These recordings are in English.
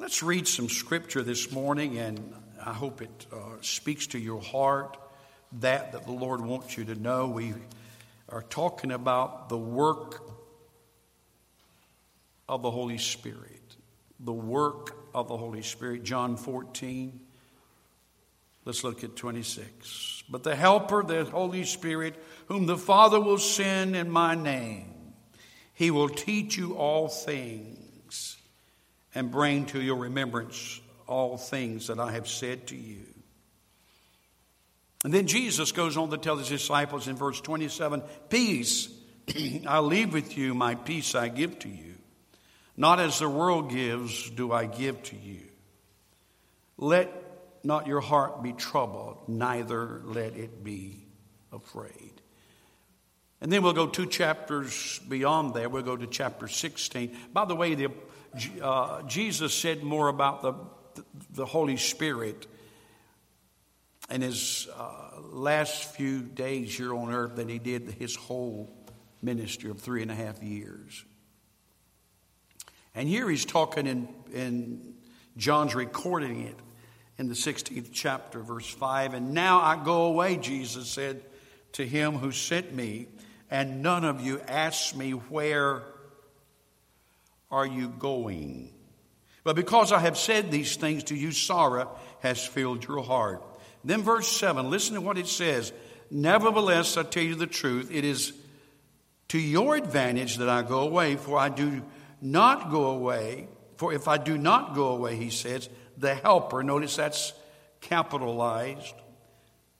Let's read some scripture this morning, and I hope it uh, speaks to your heart that that the Lord wants you to know. We are talking about the work of the Holy Spirit. The work of the Holy Spirit. John 14. Let's look at 26. But the Helper, the Holy Spirit, whom the Father will send in my name, he will teach you all things and bring to your remembrance all things that I have said to you. And then Jesus goes on to tell his disciples in verse 27 Peace I leave with you, my peace I give to you. Not as the world gives, do I give to you. Let not your heart be troubled, neither let it be afraid. And then we'll go two chapters beyond there. We'll go to chapter 16. By the way, the, uh, Jesus said more about the, the Holy Spirit in his uh, last few days here on earth than he did his whole ministry of three and a half years. And here he's talking in, in John's recording it in the 16th chapter, verse 5. And now I go away, Jesus said to him who sent me, and none of you ask me, Where are you going? But because I have said these things to you, sorrow has filled your heart. Then, verse 7, listen to what it says. Nevertheless, I tell you the truth, it is to your advantage that I go away, for I do not go away. For if I do not go away, he says, the Helper, notice that's capitalized,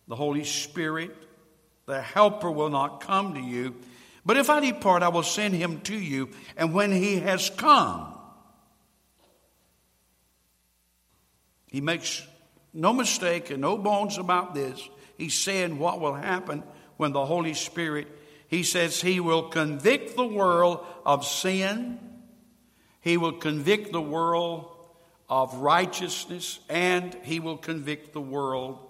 the Holy Spirit, the Helper will not come to you. But if I depart, I will send him to you. And when he has come, he makes no mistake and no bones about this. He's saying what will happen when the Holy Spirit, he says, he will convict the world of sin, he will convict the world of righteousness, and he will convict the world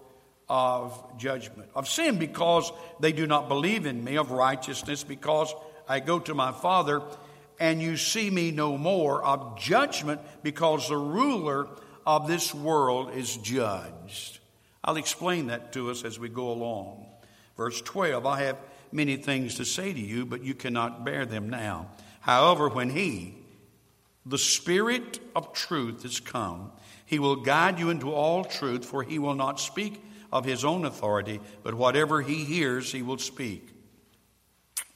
of judgment. Of sin because they do not believe in me, of righteousness because I go to my Father and you see me no more, of judgment because the ruler of this world is judged. I'll explain that to us as we go along. Verse 12 I have many things to say to you, but you cannot bear them now. However, when He, the Spirit of truth, is come, He will guide you into all truth, for He will not speak of His own authority, but whatever He hears, He will speak.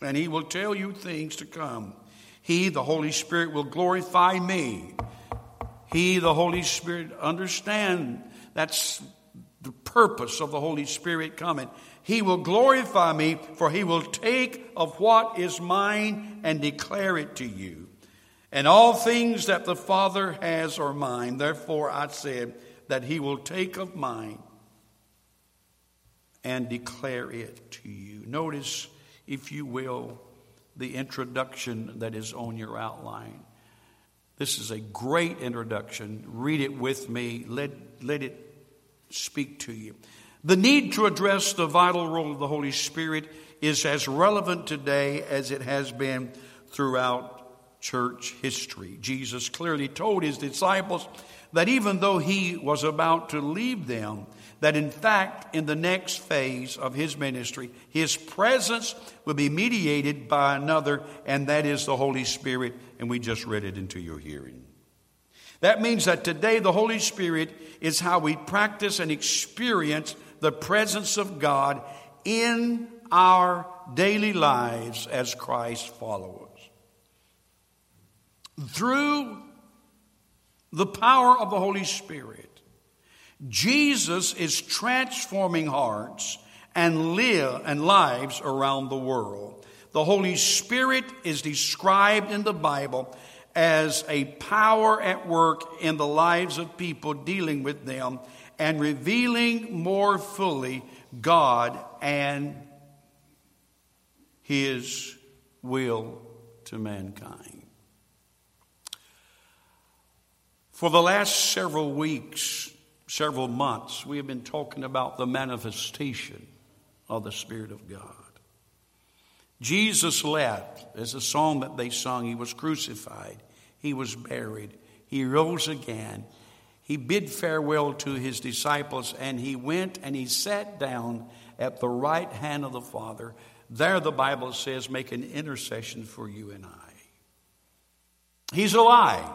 And He will tell you things to come. He, the Holy Spirit, will glorify me. He, the Holy Spirit, understand that's the purpose of the Holy Spirit coming. He will glorify me, for he will take of what is mine and declare it to you. And all things that the Father has are mine. Therefore, I said that he will take of mine and declare it to you. Notice, if you will, the introduction that is on your outline. This is a great introduction. Read it with me. Let, let it speak to you. The need to address the vital role of the Holy Spirit is as relevant today as it has been throughout church history. Jesus clearly told his disciples that even though he was about to leave them, that in fact, in the next phase of his ministry, his presence will be mediated by another, and that is the Holy Spirit, and we just read it into your hearing. That means that today the Holy Spirit is how we practice and experience the presence of God in our daily lives as Christ followers. Through the power of the Holy Spirit, Jesus is transforming hearts and live and lives around the world. The Holy Spirit is described in the Bible as a power at work in the lives of people dealing with them and revealing more fully God and His will to mankind. For the last several weeks, several months, we have been talking about the manifestation of the Spirit of God. Jesus left, as a song that they sung, He was crucified, He was buried, he rose again. He bid farewell to his disciples and he went and he sat down at the right hand of the Father. There, the Bible says, make an intercession for you and I. He's alive,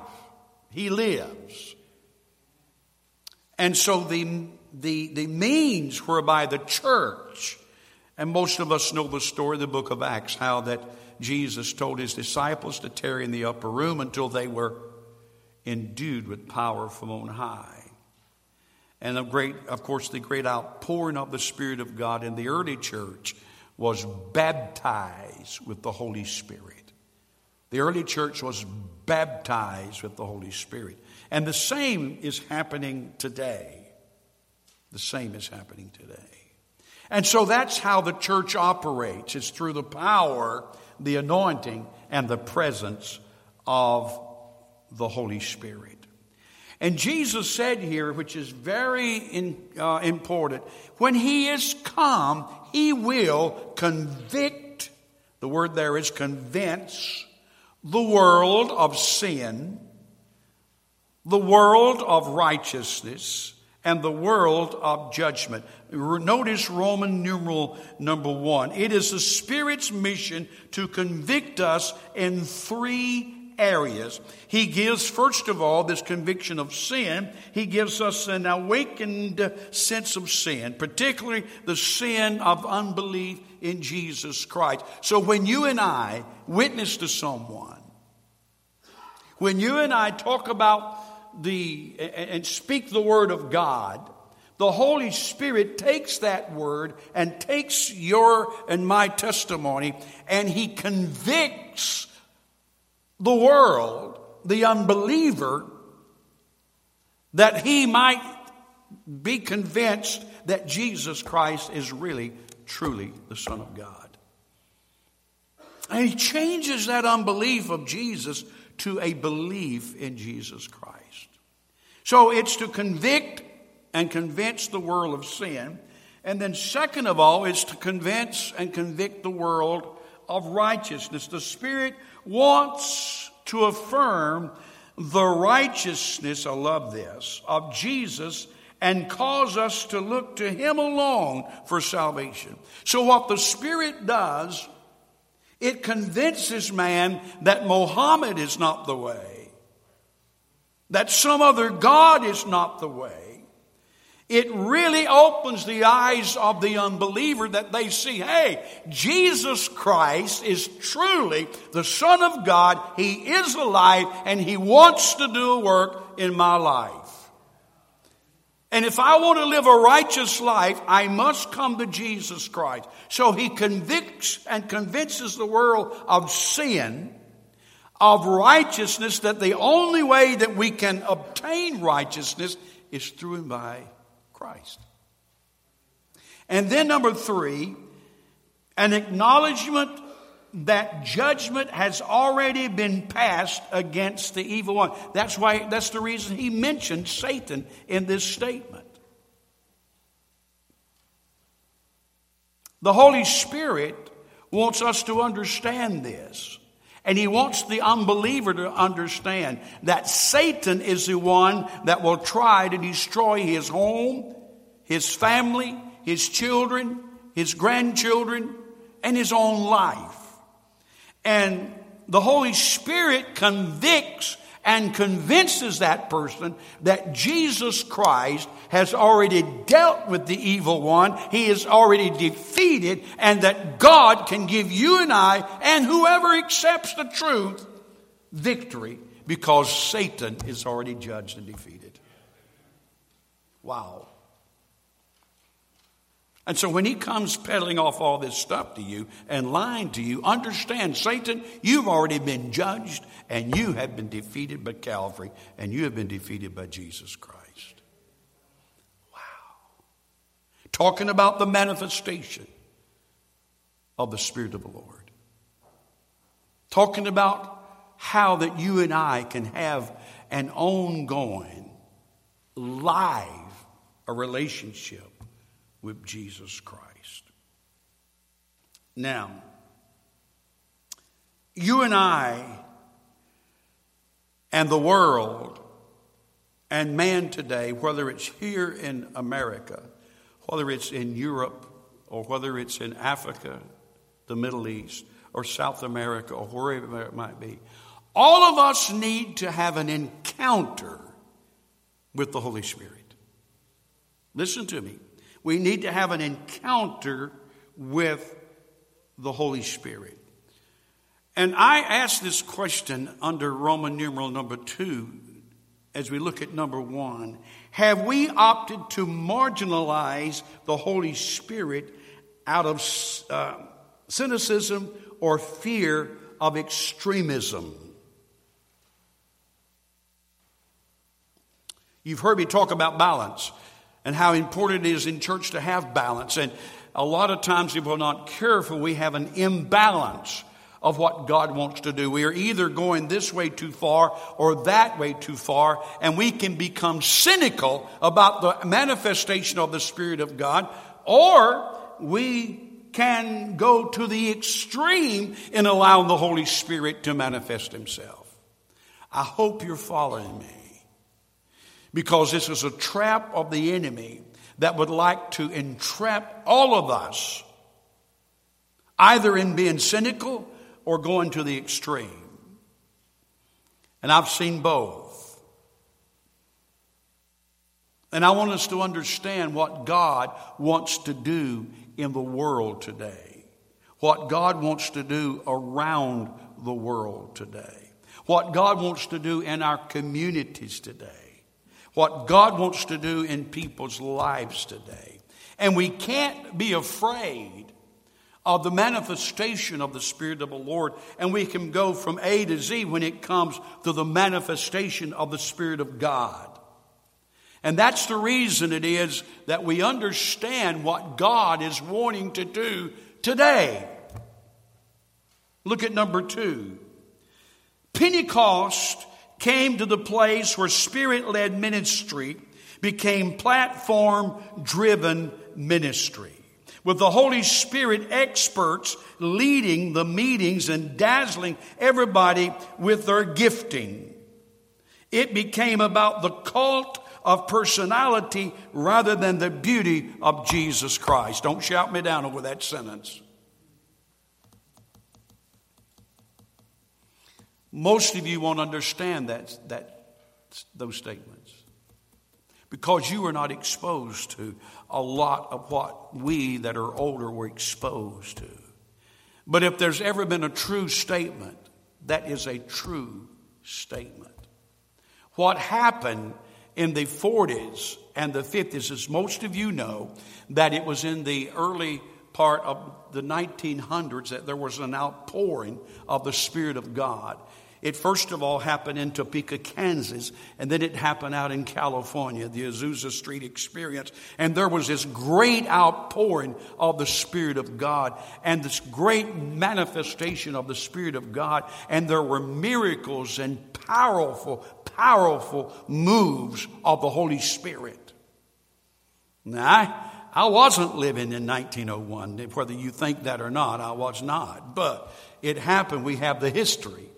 he lives. And so, the, the, the means whereby the church, and most of us know the story of the book of Acts, how that Jesus told his disciples to tarry in the upper room until they were endued with power from on high. And of great, of course, the great outpouring of the Spirit of God in the early church was baptized with the Holy Spirit. The early church was baptized with the Holy Spirit. And the same is happening today. The same is happening today. And so that's how the church operates. It's through the power, the anointing, and the presence of the Holy Spirit. And Jesus said here, which is very in, uh, important, when He is come, He will convict, the word there is convince, the world of sin, the world of righteousness, and the world of judgment. Notice Roman numeral number one. It is the Spirit's mission to convict us in three areas. He gives, first of all, this conviction of sin. He gives us an awakened sense of sin, particularly the sin of unbelief in Jesus Christ. So when you and I witness to someone, when you and I talk about the and speak the word of God, the Holy Spirit takes that word and takes your and my testimony and he convicts the world, the unbeliever, that he might be convinced that Jesus Christ is really, truly the Son of God. And he changes that unbelief of Jesus to a belief in Jesus Christ. So it's to convict and convince the world of sin. And then, second of all, is to convince and convict the world of righteousness. The Spirit wants to affirm the righteousness, I love this, of Jesus and cause us to look to Him alone for salvation. So, what the Spirit does, it convinces man that Mohammed is not the way, that some other God is not the way it really opens the eyes of the unbeliever that they see, hey, Jesus Christ is truly the Son of God. He is alive and He wants to do a work in my life. And if I want to live a righteous life, I must come to Jesus Christ. So He convicts and convinces the world of sin, of righteousness, that the only way that we can obtain righteousness is through and by Christ. And then, number three, an acknowledgement that judgment has already been passed against the evil one. That's why that's the reason he mentioned Satan in this statement. The Holy Spirit wants us to understand this. And he wants the unbeliever to understand that Satan is the one that will try to destroy his home, his family, his children, his grandchildren, and his own life. And the Holy Spirit convicts and convinces that person that Jesus Christ has already dealt with the evil one, he is already defeated, and that God can give you and I, and whoever accepts the truth, victory because Satan is already judged and defeated. Wow. And so when he comes peddling off all this stuff to you and lying to you, understand, Satan, you've already been judged and you have been defeated by Calvary and you have been defeated by Jesus Christ. Wow. Talking about the manifestation of the Spirit of the Lord. Talking about how that you and I can have an ongoing, live, a relationship with Jesus Christ. Now, you and I and the world And man today, whether it's here in America, whether it's in Europe, or whether it's in Africa, the Middle East, or South America, or wherever it might be, all of us need to have an encounter with the Holy Spirit. Listen to me. We need to have an encounter with the Holy Spirit. And I ask this question under Roman numeral number two as we look at number one. Have we opted to marginalize the Holy Spirit out of uh, cynicism or fear of extremism? You've heard me talk about balance and how important it is in church to have balance. And a lot of times, if we're not careful, we have an imbalance of what God wants to do. We are either going this way too far or that way too far, and we can become cynical about the manifestation of the Spirit of God, or we can go to the extreme in allowing the Holy Spirit to manifest Himself. I hope you're following me because this is a trap of the enemy that would like to entrap all of us either in being cynical or going to the extreme. And I've seen both. And I want us to understand what God wants to do in the world today, what God wants to do around the world today, what God wants to do in our communities today what God wants to do in people's lives today. And we can't be afraid of the manifestation of the Spirit of the Lord. And we can go from A to Z when it comes to the manifestation of the Spirit of God. And that's the reason it is that we understand what God is wanting to do today. Look at number two. Pentecost came to the place where spirit led ministry became platform driven ministry. With the Holy Spirit experts leading the meetings and dazzling everybody with their gifting. It became about the cult of personality rather than the beauty of Jesus Christ. Don't shout me down over that sentence. Most of you won't understand that, that, those statements because you were not exposed to a lot of what we that are older were exposed to. But if there's ever been a true statement, that is a true statement. What happened in the 40s and the 50s, as most of you know, that it was in the early part of the 1900s that there was an outpouring of the Spirit of God. It first of all happened in Topeka, Kansas, and then it happened out in California, the Azusa Street experience. And there was this great outpouring of the Spirit of God and this great manifestation of the Spirit of God. And there were miracles and powerful, powerful moves of the Holy Spirit. Now, I, I wasn't living in 1901, whether you think that or not, I was not. But it happened. We have the history.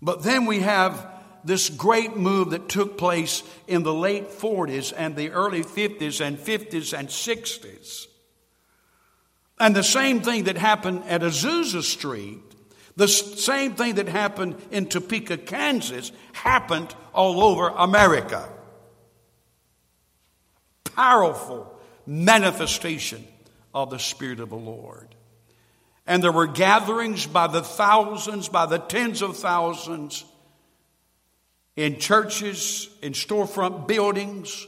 But then we have this great move that took place in the late 40s and the early 50s and 50s and 60s. And the same thing that happened at Azusa Street, the same thing that happened in Topeka, Kansas, happened all over America. Powerful manifestation of the Spirit of the Lord. And there were gatherings by the thousands, by the tens of thousands, in churches, in storefront buildings,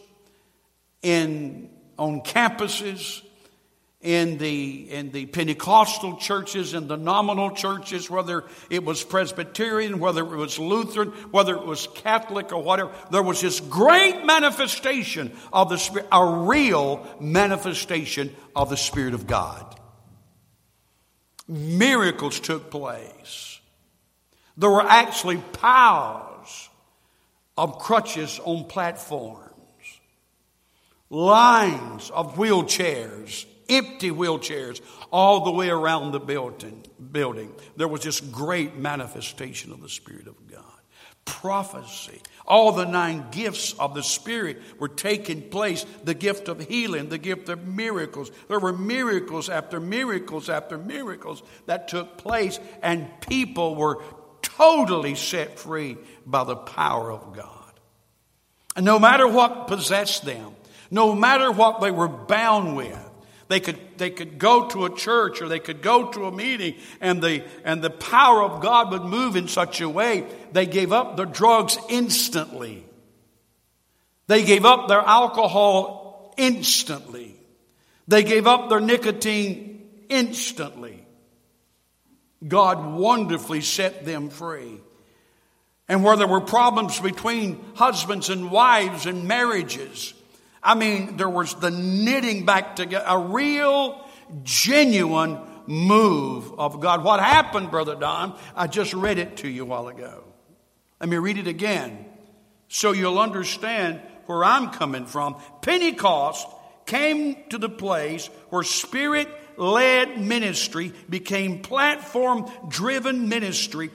in, on campuses, in the, in the Pentecostal churches, and the nominal churches, whether it was Presbyterian, whether it was Lutheran, whether it was Catholic or whatever, there was this great manifestation of the Spirit, a real manifestation of the Spirit of God. Miracles took place. There were actually piles of crutches on platforms, lines of wheelchairs, empty wheelchairs, all the way around the building. building. There was this great manifestation of the Spirit of God. prophecy. All the nine gifts of the Spirit were taking place the gift of healing, the gift of miracles. There were miracles after miracles after miracles that took place, and people were totally set free by the power of God. And no matter what possessed them, no matter what they were bound with, they could, they could go to a church or they could go to a meeting and the, and the power of God would move in such a way they gave up their drugs instantly. They gave up their alcohol instantly. They gave up their nicotine instantly. God wonderfully set them free. And where there were problems between husbands and wives and marriages, I mean, there was the knitting back together, a real, genuine move of God. What happened, Brother Don? I just read it to you a while ago. Let me read it again so you'll understand where I'm coming from. Pentecost came to the place where spirit led ministry became platform driven ministry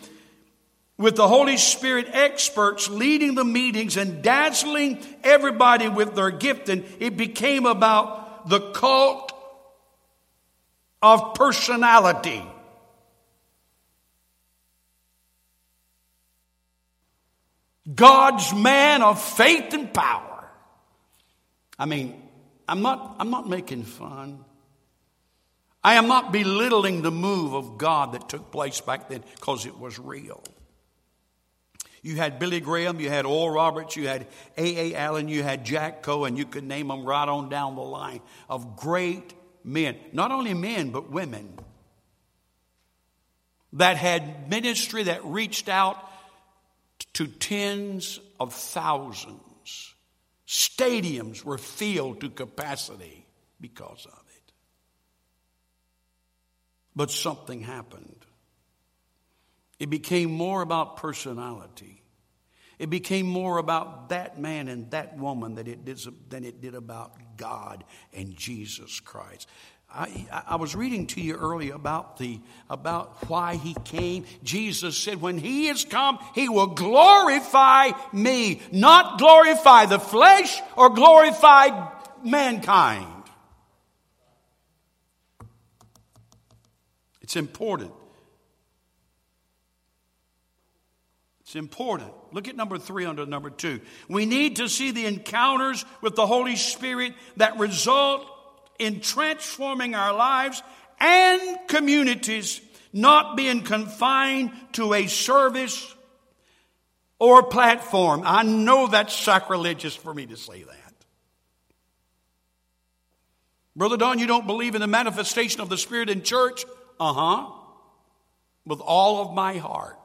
with the Holy Spirit experts leading the meetings and dazzling everybody with their gifting, it became about the cult of personality. God's man of faith and power. I mean, I'm not, I'm not making fun. I am not belittling the move of God that took place back then because it was real. You had Billy Graham, you had Oral Roberts, you had A.A. Allen, you had Jack Coe, and you could name them right on down the line of great men. Not only men, but women that had ministry that reached out to tens of thousands. Stadiums were filled to capacity because of it. But something happened. It became more about personality. It became more about that man and that woman than it did, than it did about God and Jesus Christ. I, I, was reading to you earlier about the about why he came. Jesus said, "When he is come, he will glorify me, not glorify the flesh or glorify mankind." It's important It's important. Look at number three under number two. We need to see the encounters with the Holy Spirit that result in transforming our lives and communities, not being confined to a service or platform. I know that's sacrilegious for me to say that. Brother Don, you don't believe in the manifestation of the Spirit in church? Uh huh. With all of my heart.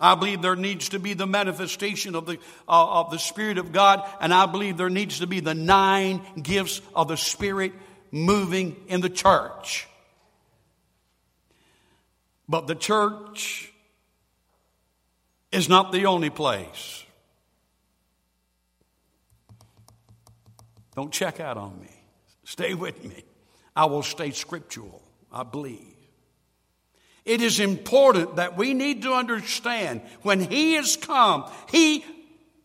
I believe there needs to be the manifestation of the, uh, of the Spirit of God, and I believe there needs to be the nine gifts of the Spirit moving in the church. But the church is not the only place. Don't check out on me. Stay with me. I will stay scriptural, I believe. It is important that we need to understand when He has come, He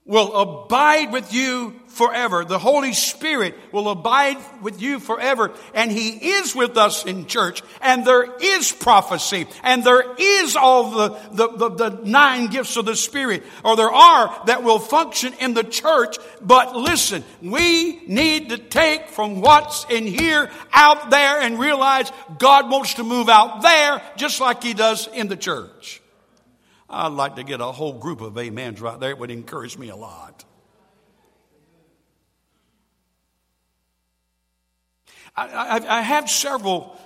will abide with you forever. The Holy Spirit will abide with you forever. And He is with us in church. And there is prophecy. And there is all the, the, the, the, nine gifts of the Spirit, or there are that will function in the church. But listen, we need to take from what's in here out there and realize God wants to move out there just like He does in the church. I'd like to get a whole group of amens right there. It would encourage me a lot. I, I, I have several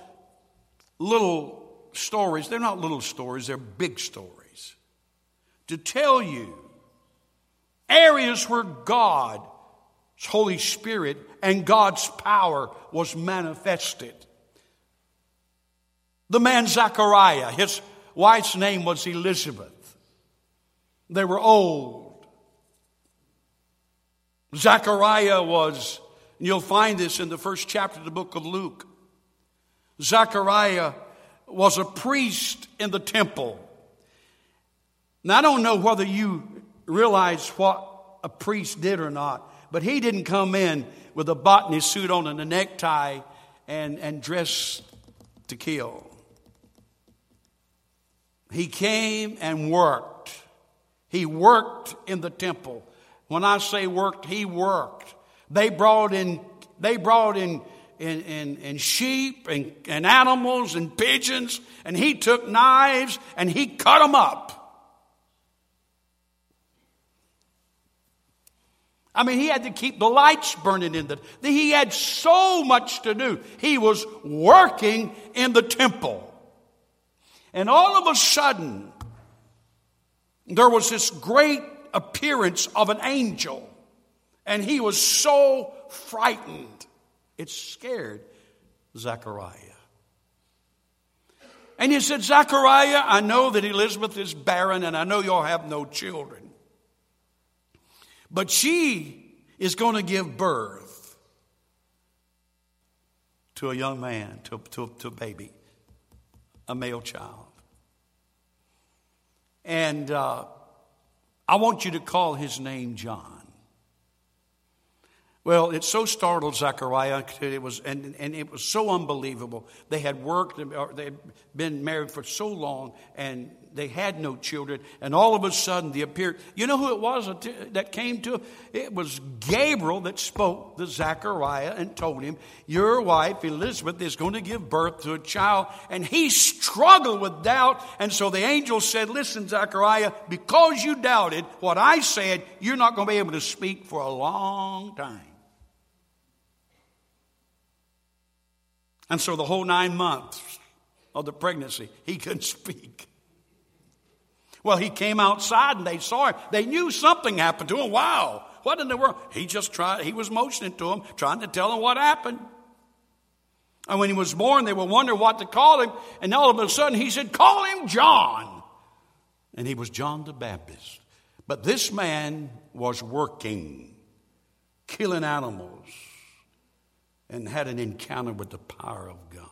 little stories. They're not little stories, they're big stories. To tell you areas where God's Holy Spirit and God's power was manifested. The man Zechariah, his wife's name was Elizabeth. They were old. Zechariah was, and you'll find this in the first chapter of the book of Luke. Zechariah was a priest in the temple. Now, I don't know whether you realize what a priest did or not, but he didn't come in with a botany suit on and a necktie and, and dress to kill. He came and worked. He worked in the temple. When I say worked, he worked. They brought in, they brought in, in, in, in sheep and, and animals and pigeons, and he took knives and he cut them up. I mean, he had to keep the lights burning in the, he had so much to do. He was working in the temple. And all of a sudden, there was this great appearance of an angel. And he was so frightened. It scared Zechariah. And he said, Zechariah, I know that Elizabeth is barren and I know you'll have no children. But she is going to give birth to a young man, to, to, to a baby, a male child. And uh, I want you to call his name John. Well, it so startled Zechariah, it was, and, and it was so unbelievable. They had worked, they had been married for so long, and they had no children. And all of a sudden, they appeared. You know who it was that came to him? It was Gabriel that spoke to Zechariah and told him, Your wife, Elizabeth, is going to give birth to a child. And he struggled with doubt. And so the angel said, Listen, Zechariah, because you doubted what I said, you're not going to be able to speak for a long time. And so the whole nine months of the pregnancy, he couldn't speak. Well, he came outside and they saw him. They knew something happened to him. Wow, what in the world? He just tried, he was motioning to him, trying to tell him what happened. And when he was born, they were wondering what to call him. And all of a sudden, he said, Call him John. And he was John the Baptist. But this man was working, killing animals, and had an encounter with the power of God.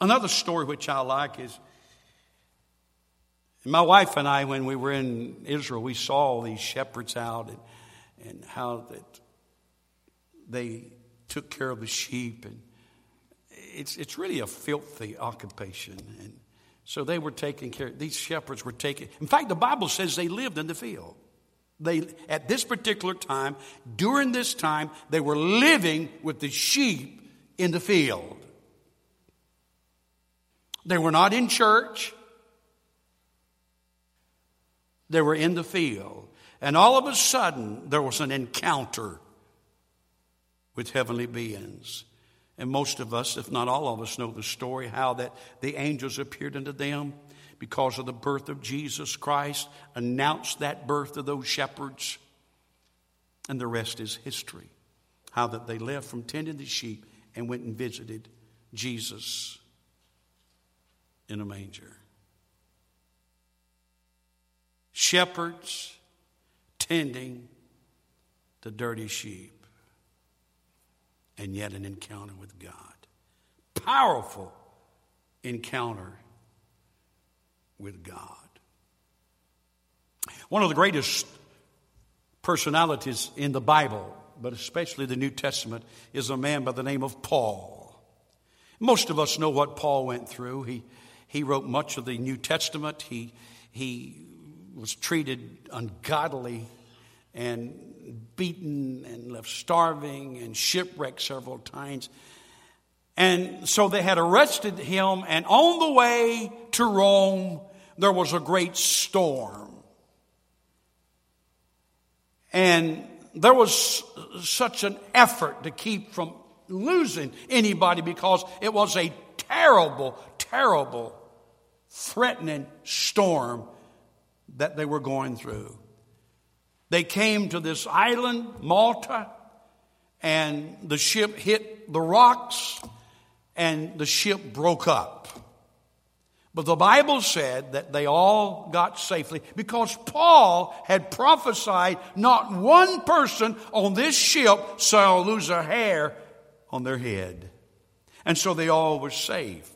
Another story which I like is my wife and I, when we were in Israel, we saw these shepherds out and, and how that they took care of the sheep. And it's, it's really a filthy occupation. And so they were taking care, these shepherds were taking, in fact, the Bible says they lived in the field. They, at this particular time, during this time, they were living with the sheep in the field. They were not in church. They were in the field. And all of a sudden, there was an encounter with heavenly beings. And most of us, if not all of us, know the story how that the angels appeared unto them because of the birth of Jesus Christ, announced that birth to those shepherds, and the rest is history. How that they left from tending the sheep and went and visited Jesus in a manger. Shepherds tending the dirty sheep, and yet an encounter with God. Powerful encounter with God. One of the greatest personalities in the Bible, but especially the New Testament, is a man by the name of Paul. Most of us know what Paul went through. He, he wrote much of the New Testament. He, he was treated ungodly and beaten and left starving and shipwrecked several times. And so they had arrested him, and on the way to Rome, there was a great storm. And there was such an effort to keep from losing anybody because it was a terrible, terrible, threatening storm that they were going through. They came to this island, Malta, and the ship hit the rocks and the ship broke up. But the Bible said that they all got safely because Paul had prophesied not one person on this ship shall lose a hair on their head. And so they all were safe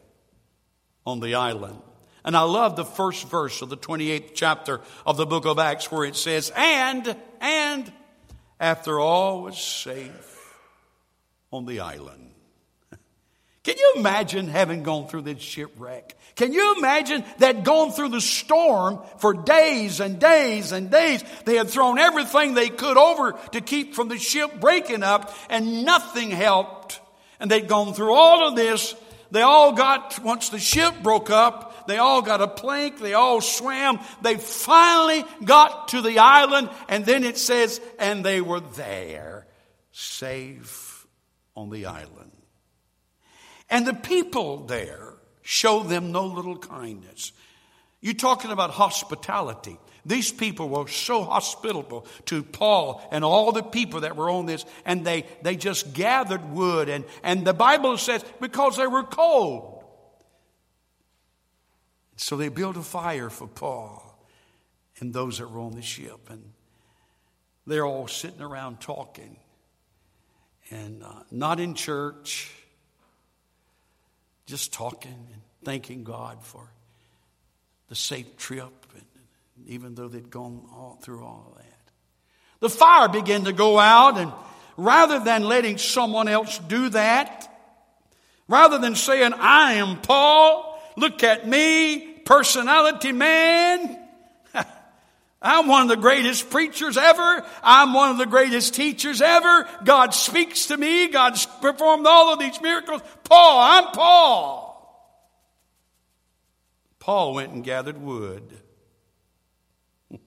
on the island. And I love the first verse of the 28th chapter of the book of Acts where it says, And, and, after all was safe on the island. Can you imagine having gone through this shipwreck? Can you imagine that going through the storm for days and days and days? They had thrown everything they could over to keep from the ship breaking up and nothing helped. And they'd gone through all of this. They all got, once the ship broke up, they all got a plank, they all swam. They finally got to the island and then it says, and they were there, safe on the island. And the people there show them no little kindness. You're talking about hospitality. These people were so hospitable to Paul and all the people that were on this, and they, they just gathered wood. And, and the Bible says because they were cold. So they built a fire for Paul and those that were on the ship. And they're all sitting around talking. And uh, not in church, just talking and thanking God for the safe trip, and even though they'd gone all through all that. The fire began to go out, and rather than letting someone else do that, rather than saying, I am Paul, look at me, personality man, I'm one of the greatest preachers ever. I'm one of the greatest teachers ever. God speaks to me. God's performed all of these miracles. Paul, I'm Paul. Paul went and gathered wood.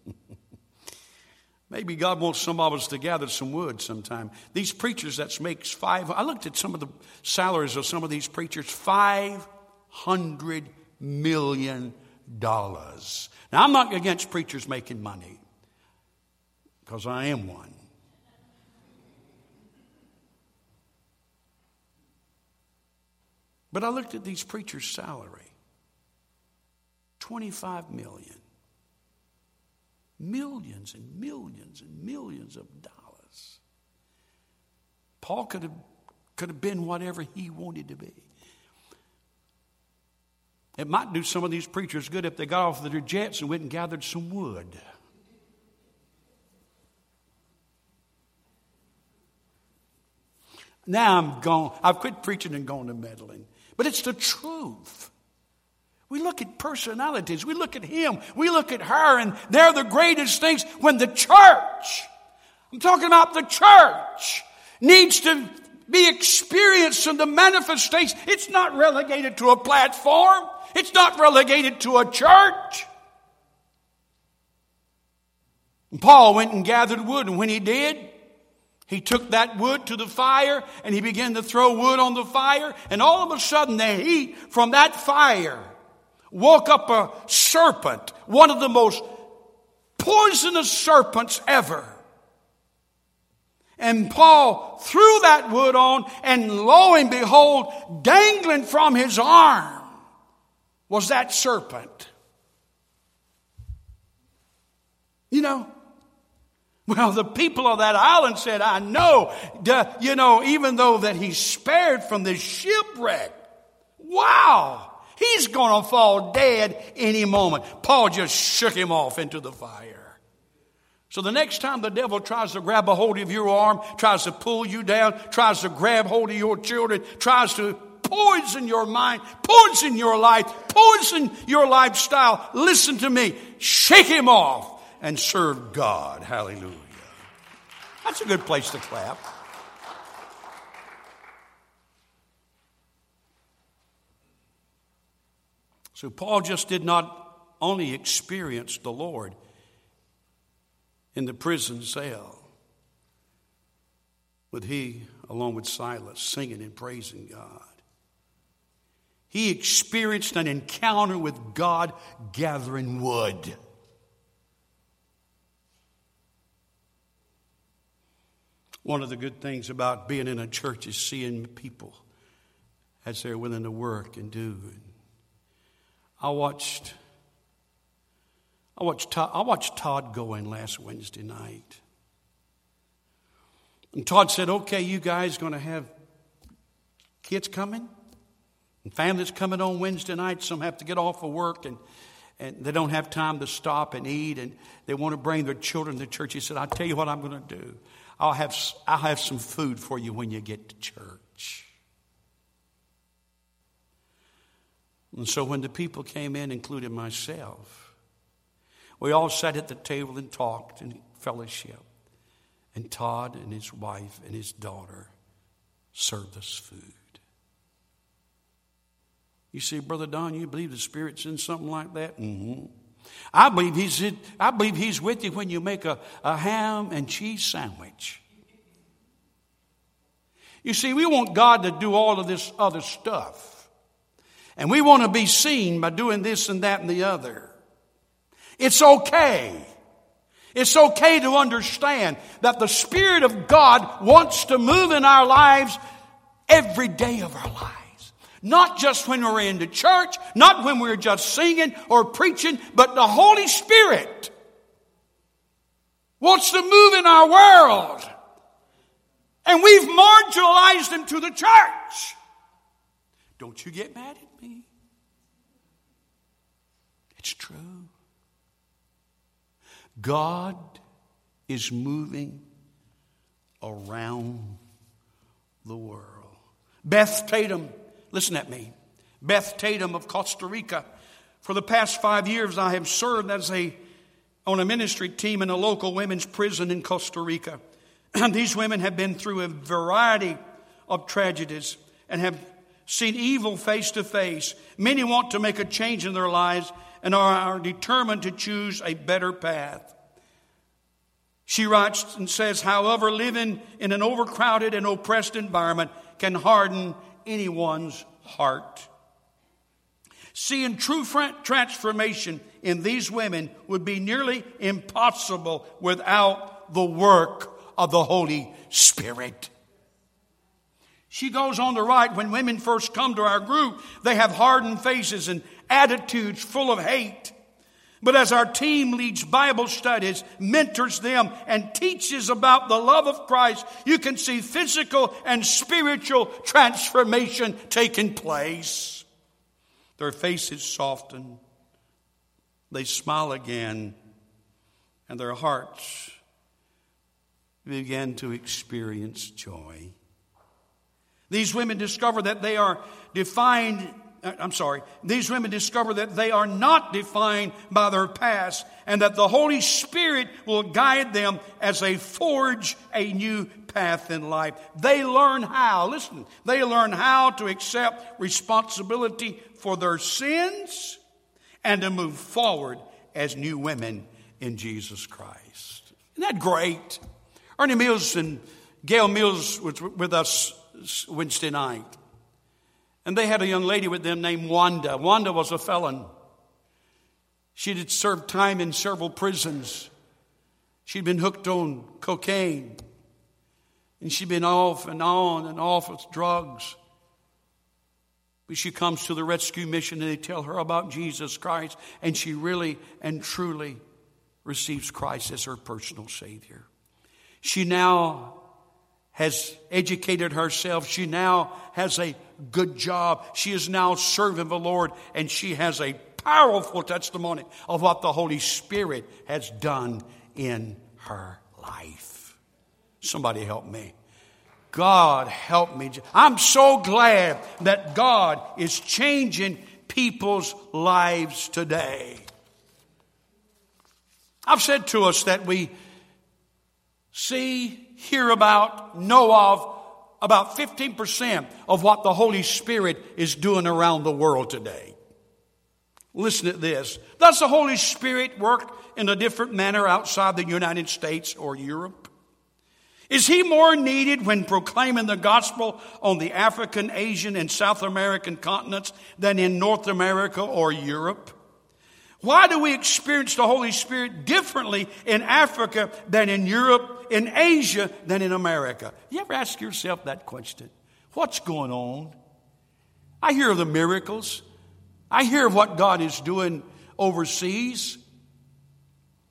Maybe God wants some of us to gather some wood sometime. These preachers that makes five, I looked at some of the salaries of some of these preachers, five hundred million dollars. Now, I'm not against preachers making money because I am one. But I looked at these preachers' salary 25 million. Millions and millions and millions of dollars. Paul could have, could have been whatever he wanted to be. It might do some of these preachers good if they got off their jets and went and gathered some wood. Now I'm gone. I've quit preaching and gone to meddling. But it's the truth. We look at personalities. We look at him. We look at her, and they're the greatest things when the church, I'm talking about the church, needs to be experienced in the manifestation. It's not relegated to a platform. It's not relegated to a church. And Paul went and gathered wood, and when he did, he took that wood to the fire and he began to throw wood on the fire, and all of a sudden, the heat from that fire woke up a serpent, one of the most poisonous serpents ever. And Paul threw that wood on, and lo and behold, dangling from his arm was that serpent. You know, well, the people of that island said, I know, you know, even though that he's spared from this shipwreck. Wow. He's going to fall dead any moment. Paul just shook him off into the fire. So the next time the devil tries to grab a hold of your arm, tries to pull you down, tries to grab hold of your children, tries to poison your mind, poison your life, poison your lifestyle. Listen to me. Shake him off and serve God. Hallelujah. That's a good place to clap. So Paul just did not only experience the Lord in the prison cell, but he, along with Silas, singing and praising God. He experienced an encounter with God gathering wood. One of the good things about being in a church is seeing people as they're willing to work and do. I watched, I watched, Todd, I watched Todd go in last Wednesday night. And Todd said, "Okay, you guys going to have kids coming?" And families coming on Wednesday night, some have to get off of work and, and they don't have time to stop and eat and they want to bring their children to church. He said, I'll tell you what I'm going to do. I'll have, I'll have some food for you when you get to church. And so when the people came in, including myself, we all sat at the table and talked and fellowship. And Todd and his wife and his daughter served us food. You say, Brother Don, you believe the Spirit's in something like that? Mm-hmm. I believe he's in, I believe he's with you when you make a, a ham and cheese sandwich. You see, we want God to do all of this other stuff. And we want to be seen by doing this and that and the other. It's okay. It's okay to understand that the Spirit of God wants to move in our lives every day of our lives. Not just when we're in the church, not when we're just singing or preaching, but the Holy Spirit wants to move in our world. And we've marginalized him to the church. Don't you get mad at me. It's true. God is moving around the world. Beth Tatum, listen at me. Beth Tatum of Costa Rica. For the past five years, I have served as a on a ministry team in a local women's prison in Costa Rica. These women have been through a variety of tragedies and have seen evil face to face. Many want to make a change in their lives and are determined to choose a better path. She writes and says, however, living in an overcrowded and oppressed environment can harden anyone's heart. Seeing true transformation in these women would be nearly impossible without the work of the Holy Spirit. She goes on to write when women first come to our group, they have hardened faces and attitudes full of hate. But as our team leads Bible studies, mentors them, and teaches about the love of Christ, you can see physical and spiritual transformation taking place. Their faces soften, they smile again, and their hearts begin to experience joy. These women discover that they are defined Uh, I'm sorry, these women discover that they are not defined by their past and that the Holy Spirit will guide them as they forge a new path in life. They learn how, listen, they learn how to accept responsibility for their sins and to move forward as new women in Jesus Christ. Isn't that great? Ernie Mills and Gail Mills was with us Wednesday night. And they had a young lady with them named Wanda. Wanda was a felon. She had served time in several prisons. She'd been hooked on cocaine. And she'd been off and on and off with drugs. But she comes to the rescue mission and they tell her about Jesus Christ. And she really and truly receives Christ as her personal Savior. She now has educated herself. She now has a good job. She is now serving the Lord and she has a powerful testimony of what the Holy Spirit has done in her life. Somebody help me. God help me. I'm so glad that God is changing people's lives today. I've said to us that we see hear about, know of about 15% of what the Holy Spirit is doing around the world today. Listen to this. Does the Holy Spirit work in a different manner outside the United States or Europe? Is he more needed when proclaiming the gospel on the African, Asian, and South American continents than in North America or Europe? Why do we experience the Holy Spirit differently in Africa than in Europe, in Asia than in America? You ever ask yourself that question? What's going on? I hear the miracles. I hear what God is doing overseas.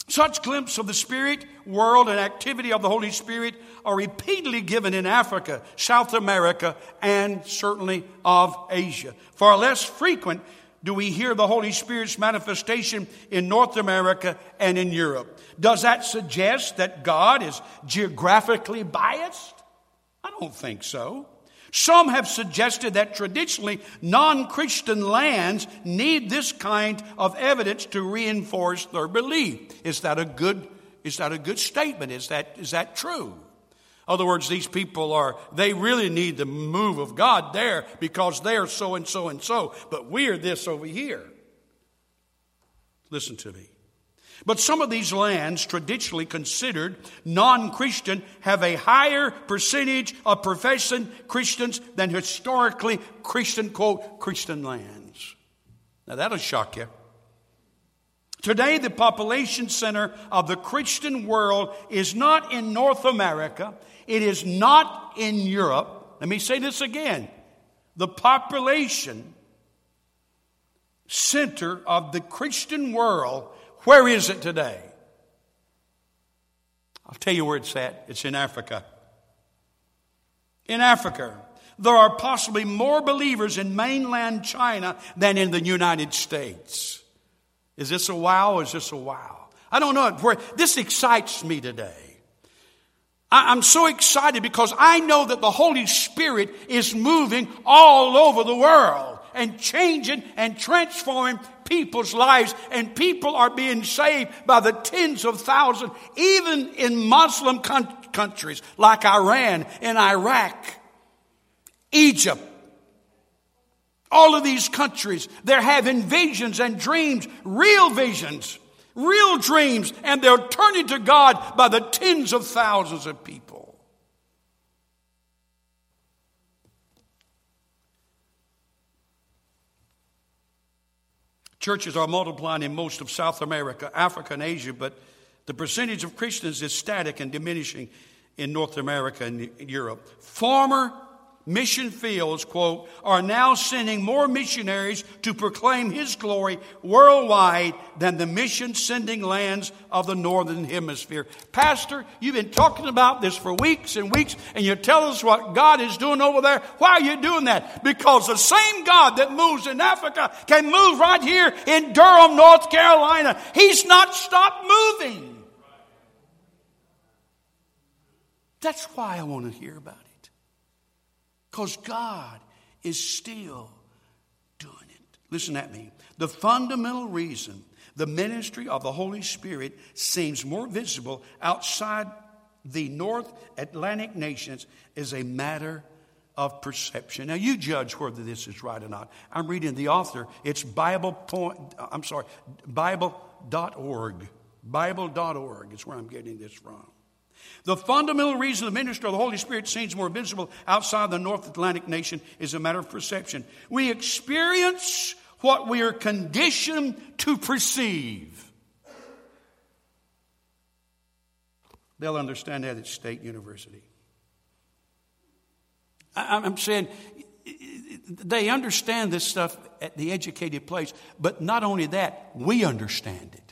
Such glimpses of the Spirit, world, and activity of the Holy Spirit are repeatedly given in Africa, South America, and certainly of Asia. Far less frequent do we hear the Holy Spirit's manifestation in North America and in Europe. Does that suggest that God is geographically biased? I don't think so. Some have suggested that traditionally non Christian lands need this kind of evidence to reinforce their belief. Is that a good, is that a good statement? Is that, is that true? Other words, these people are, they really need the move of God there because they are so and so and so, but we're this over here. Listen to me. But some of these lands, traditionally considered non Christian, have a higher percentage of professing Christians than historically Christian, quote, Christian lands. Now that'll shock you. Today, the population center of the Christian world is not in North America, it is not in Europe. Let me say this again. The population center of the Christian world where is it today? I'll tell you where it's at. It's in Africa. In Africa, there are possibly more believers in mainland China than in the United States. Is this a wow? Is this a wow? I don't know. This excites me today. I'm so excited because I know that the Holy Spirit is moving all over the world and changing and transforming people's lives, and people are being saved by the tens of thousands, even in Muslim countries like Iran and Iraq, Egypt. All of these countries, they're having visions and dreams, real visions, real dreams, and they're turning to God by the tens of thousands of people. Churches are multiplying in most of South America, Africa, and Asia, but the percentage of Christians is static and diminishing in North America and Europe. Former mission fields, quote, are now sending more missionaries to proclaim His glory worldwide than the mission sending lands of the Northern Hemisphere. Pastor, you've been talking about this for weeks and weeks, and you tell us what God is doing over there. Why are you doing that? Because the same God that moves in Africa can move right here in Durham, North Carolina. He's not stopped moving. That's why I want to hear about it. Because God is still doing it. Listen at me. The fundamental reason the ministry of the Holy Spirit seems more visible outside the North Atlantic nations is a matter of perception. Now you judge whether this is right or not. I'm reading the author. It's Bible point I'm sorry, Bible.org. Bible.org is where I'm getting this from. The fundamental reason the ministry of the Holy Spirit seems more visible outside the North Atlantic nation is a matter of perception. We experience what we are conditioned to perceive. They'll understand that at State University. I'm saying they understand this stuff at the educated place, but not only that, we understand it.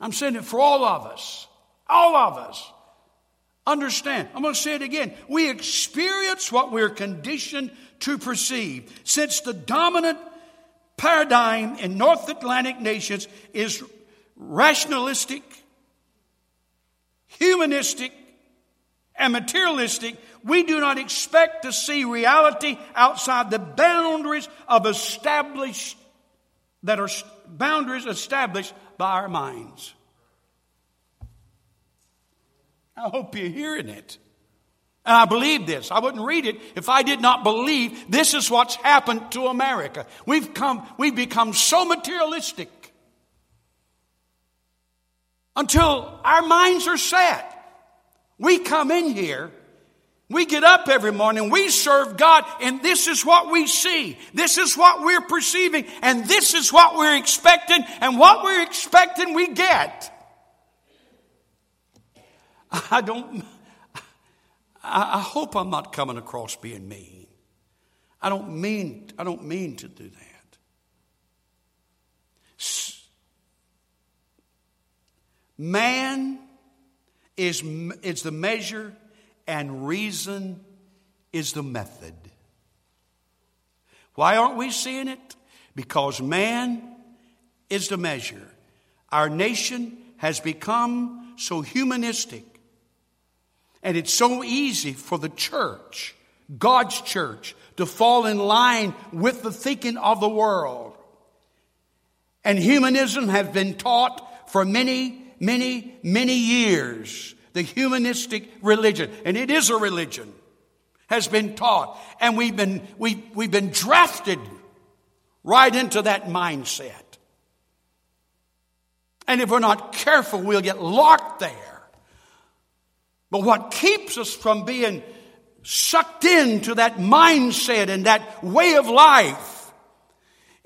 I'm saying it for all of us. All of us. Understand. I'm going to say it again. We experience what we're conditioned to perceive. Since the dominant paradigm in North Atlantic nations is rationalistic, humanistic, and materialistic, we do not expect to see reality outside the boundaries of established that are boundaries established by our minds. I hope you're hearing it. And I believe this. I wouldn't read it if I did not believe this is what's happened to America. We've come, we've become so materialistic until our minds are set. We come in here we get up every morning, we serve God, and this is what we see. This is what we're perceiving, and this is what we're expecting, and what we're expecting we get. I don't, I hope I'm not coming across being mean. I don't mean, I don't mean to do that. Man is, is the measure and reason is the method. Why aren't we seeing it? Because man is the measure. Our nation has become so humanistic, and it's so easy for the church, God's church, to fall in line with the thinking of the world. And humanism has been taught for many, many, many years. The humanistic religion, and it is a religion, has been taught. And we've been, we, we've been drafted right into that mindset. And if we're not careful, we'll get locked there. But what keeps us from being sucked into that mindset and that way of life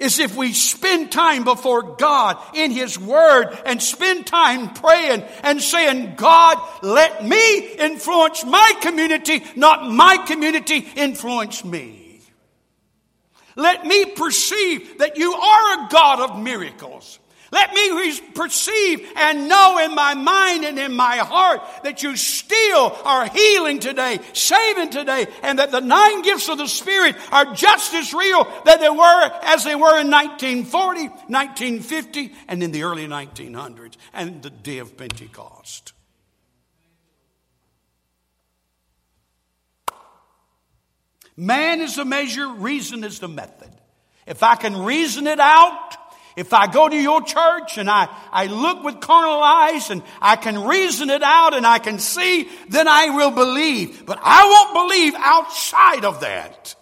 is if we spend time before God in His Word and spend time praying and saying, God, let me influence my community, not my community influence me. Let me perceive that you are a God of miracles. Let me perceive and know in my mind and in my heart that you still are healing today, saving today, and that the nine gifts of the Spirit are just as real that they were as they were in 1940, 1950, and in the early 1900s, and the day of Pentecost. Man is the measure, reason is the method. If I can reason it out, if I go to your church and I, I look with carnal eyes and I can reason it out and I can see, then I will believe. But I won't believe outside of that.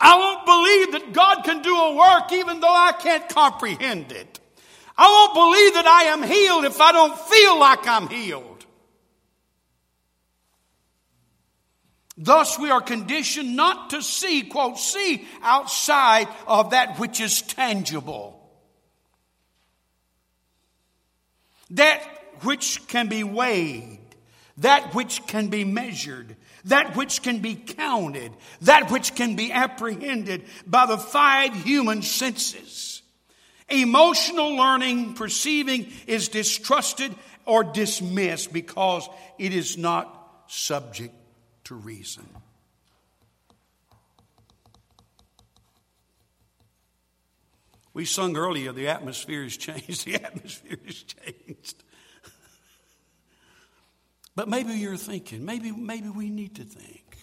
I won't believe that God can do a work even though I can't comprehend it. I won't believe that I am healed if I don't feel like I'm healed. Thus, we are conditioned not to see, quote, see outside of that which is tangible. That which can be weighed, that which can be measured, that which can be counted, that which can be apprehended by the five human senses. Emotional learning, perceiving, is distrusted or dismissed because it is not subject to reason. We sung earlier, the atmosphere has changed. The atmosphere has changed. but maybe you're thinking, maybe, maybe we need to think.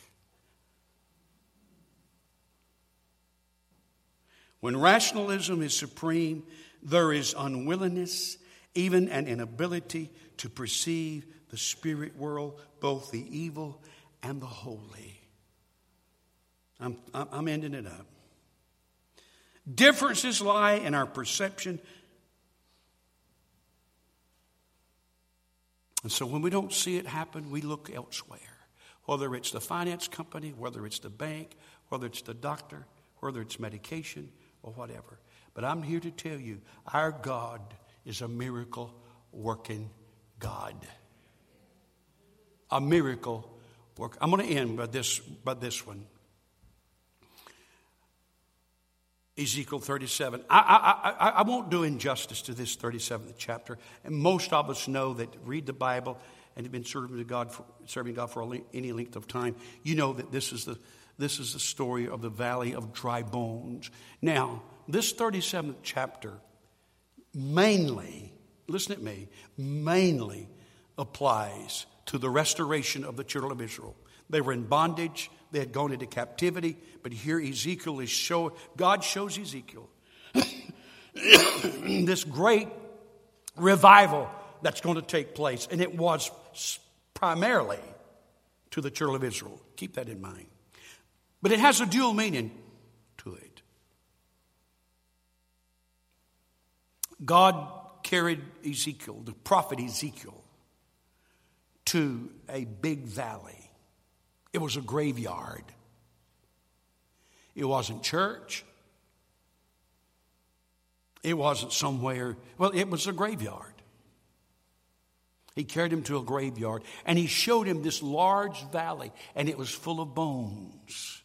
When rationalism is supreme, there is unwillingness, even an inability to perceive the spirit world, both the evil and the holy. I'm, I'm ending it up. Differences lie in our perception. And so when we don't see it happen, we look elsewhere. Whether it's the finance company, whether it's the bank, whether it's the doctor, whether it's medication, or whatever. But I'm here to tell you our God is a miracle working God. A miracle work. I'm going to end by this, by this one. Ezekiel 37. I, I, I, I won't do injustice to this 37th chapter. And most of us know that read the Bible and have been serving God for, serving God for any length of time. You know that this is the this is the story of the valley of dry bones. Now, this 37th chapter mainly, listen at me, mainly applies to the restoration of the children of Israel. They were in bondage, they had gone into captivity, but here Ezekiel is showing, God shows Ezekiel this great revival that's going to take place. And it was primarily to the children of Israel. Keep that in mind. But it has a dual meaning to it. God carried Ezekiel, the prophet Ezekiel, to a big valley. It was a graveyard. It wasn't church. It wasn't somewhere, well, it was a graveyard. He carried him to a graveyard and he showed him this large valley and it was full of bones.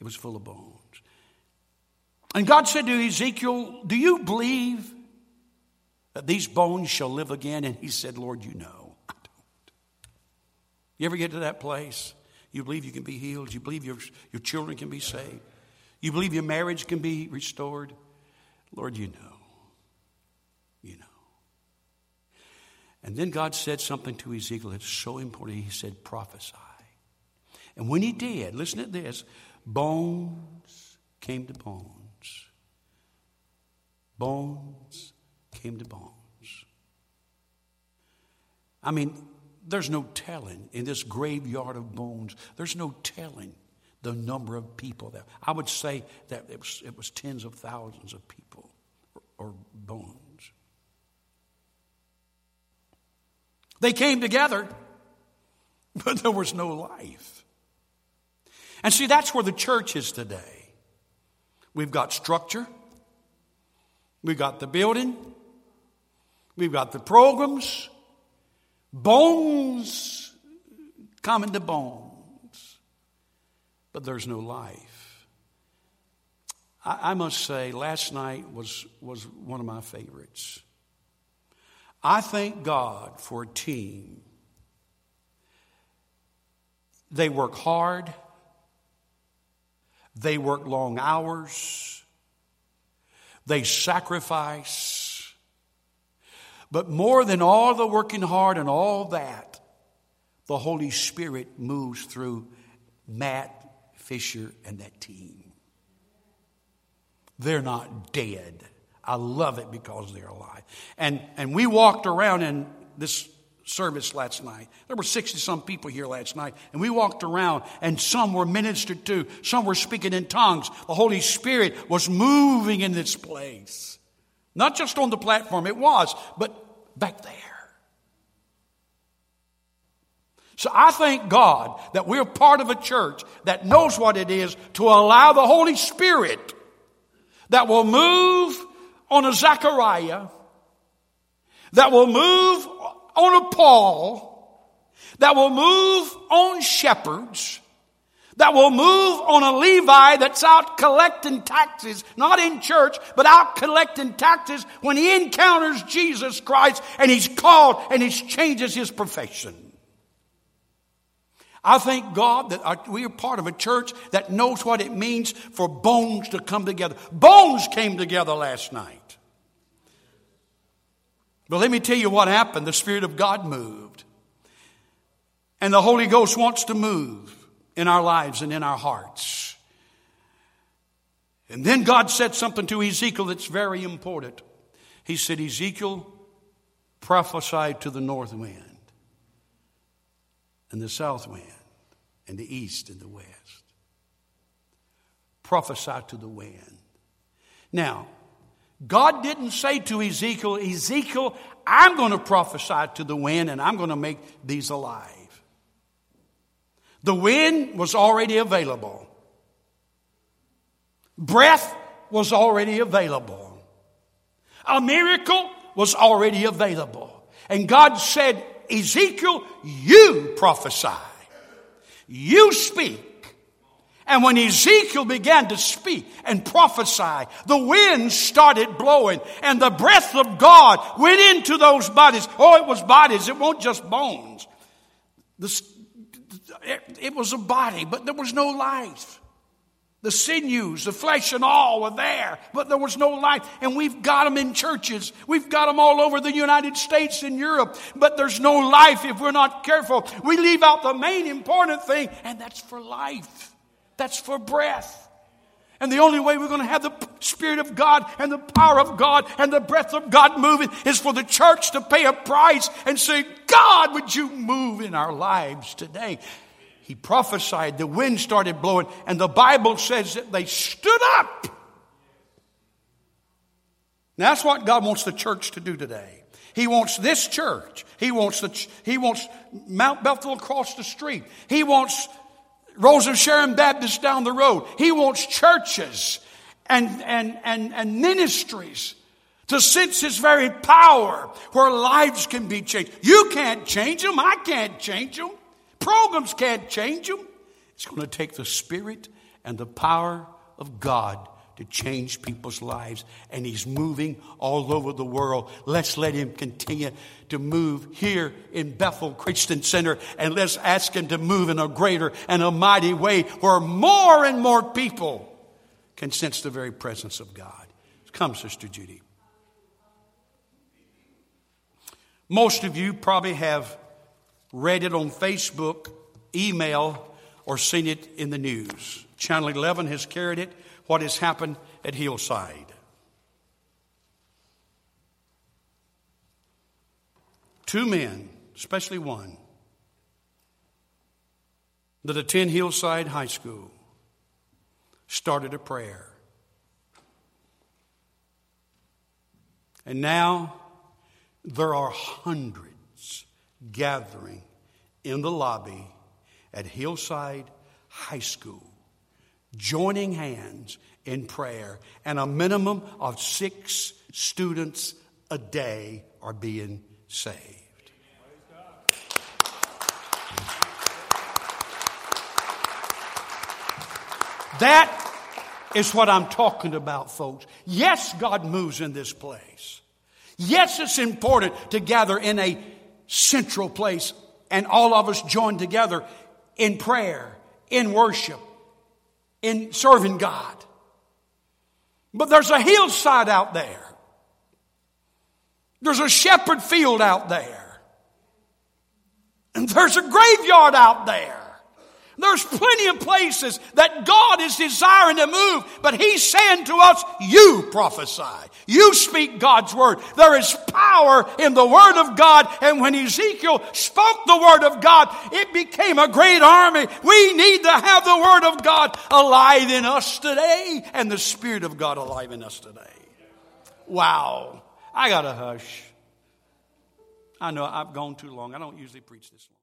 It was full of bones. And God said to Ezekiel, Do you believe that these bones shall live again? And he said, Lord, you know. You ever get to that place? You believe you can be healed. You believe your, your children can be saved. You believe your marriage can be restored. Lord, you know. You know. And then God said something to Ezekiel that's so important. He said, prophesy. And when he did, listen to this bones came to bones. Bones came to bones. I mean, there's no telling in this graveyard of bones, there's no telling the number of people there. I would say that it was, it was tens of thousands of people or, or bones. They came together, but there was no life. And see, that's where the church is today. We've got structure, we've got the building, we've got the programs, bones coming to bones, but there's no life. I, I must say, last night was, was one of my favorites. I thank God for a team. They work hard, they work long hours, they sacrifice. But more than all the working hard and all that, the Holy Spirit moves through Matt Fisher and that team. They're not dead. I love it because they're alive. And, and we walked around in this service last night. There were 60 some people here last night, and we walked around, and some were ministered to, some were speaking in tongues. The Holy Spirit was moving in this place. Not just on the platform, it was, but back there. So I thank God that we're part of a church that knows what it is to allow the Holy Spirit that will move on a Zechariah, that will move on a Paul, that will move on shepherds, that will move on a Levi that's out collecting taxes, not in church, but out collecting taxes when he encounters Jesus Christ and he's called and he changes his profession. I thank God that we are part of a church that knows what it means for bones to come together. Bones came together last night. But let me tell you what happened. The Spirit of God moved. And the Holy Ghost wants to move in our lives and in our hearts. And then God said something to Ezekiel that's very important. He said, Ezekiel prophesied to the north wind and the south wind and the east and the west. Prophesy to the wind. Now, God didn't say to Ezekiel, Ezekiel, I'm going to prophesy to the wind and I'm going to make these alive. The wind was already available. Breath was already available. A miracle was already available. And God said, Ezekiel, you prophesy. You speak. And when Ezekiel began to speak and prophesy, the wind started blowing and the breath of God went into those bodies. Oh, it was bodies. It won't just bones. The, it, it was a body, but there was no life. The sinews, the flesh and all were there, but there was no life. And we've got them in churches. We've got them all over the United States and Europe, but there's no life if we're not careful. We leave out the main important thing, and that's for life. That's for breath. And the only way we're going to have the Spirit of God and the power of God and the breath of God moving is for the church to pay a price and say, God, would you move in our lives today? He prophesied, the wind started blowing, and the Bible says that they stood up. Now, that's what God wants the church to do today. He wants this church. He wants the, he wants Mount Bethel across the street. He wants Rose of Sharon Baptist down the road. He wants churches and, and, and, and ministries to sense His very power where lives can be changed. You can't change them. I can't change them. Programs can't change them. It's going to take the Spirit and the power of God to change people's lives, and He's moving all over the world. Let's let Him continue to move here in Bethel Christian Center, and let's ask Him to move in a greater and a mighty way where more and more people can sense the very presence of God. Come, Sister Judy. Most of you probably have read it on Facebook, email, or seen it in the news. Channel 11 has carried it what has happened at Hillside. Two men, especially one, that attend Hillside High School, started a prayer. And now there are hundreds gathering in the lobby at Hillside High School joining hands in prayer, and a minimum of six students a day are being saved. That is what I'm talking about, folks. Yes, God moves in this place. Yes, it's important to gather in a central place and all of us join together in prayer, in worship, in serving God. But there's a hillside out there. There's a shepherd field out there. And there's a graveyard out there. There's plenty of places that God is desiring to move, but He's saying to us, you prophesy. You speak God's word. There is power in the word of God. And when Ezekiel spoke the word of God, it became a great army. We need to have the word of God alive in us today and the spirit of God alive in us today. Wow. I got to hush. I know I've gone too long. I don't usually preach this long.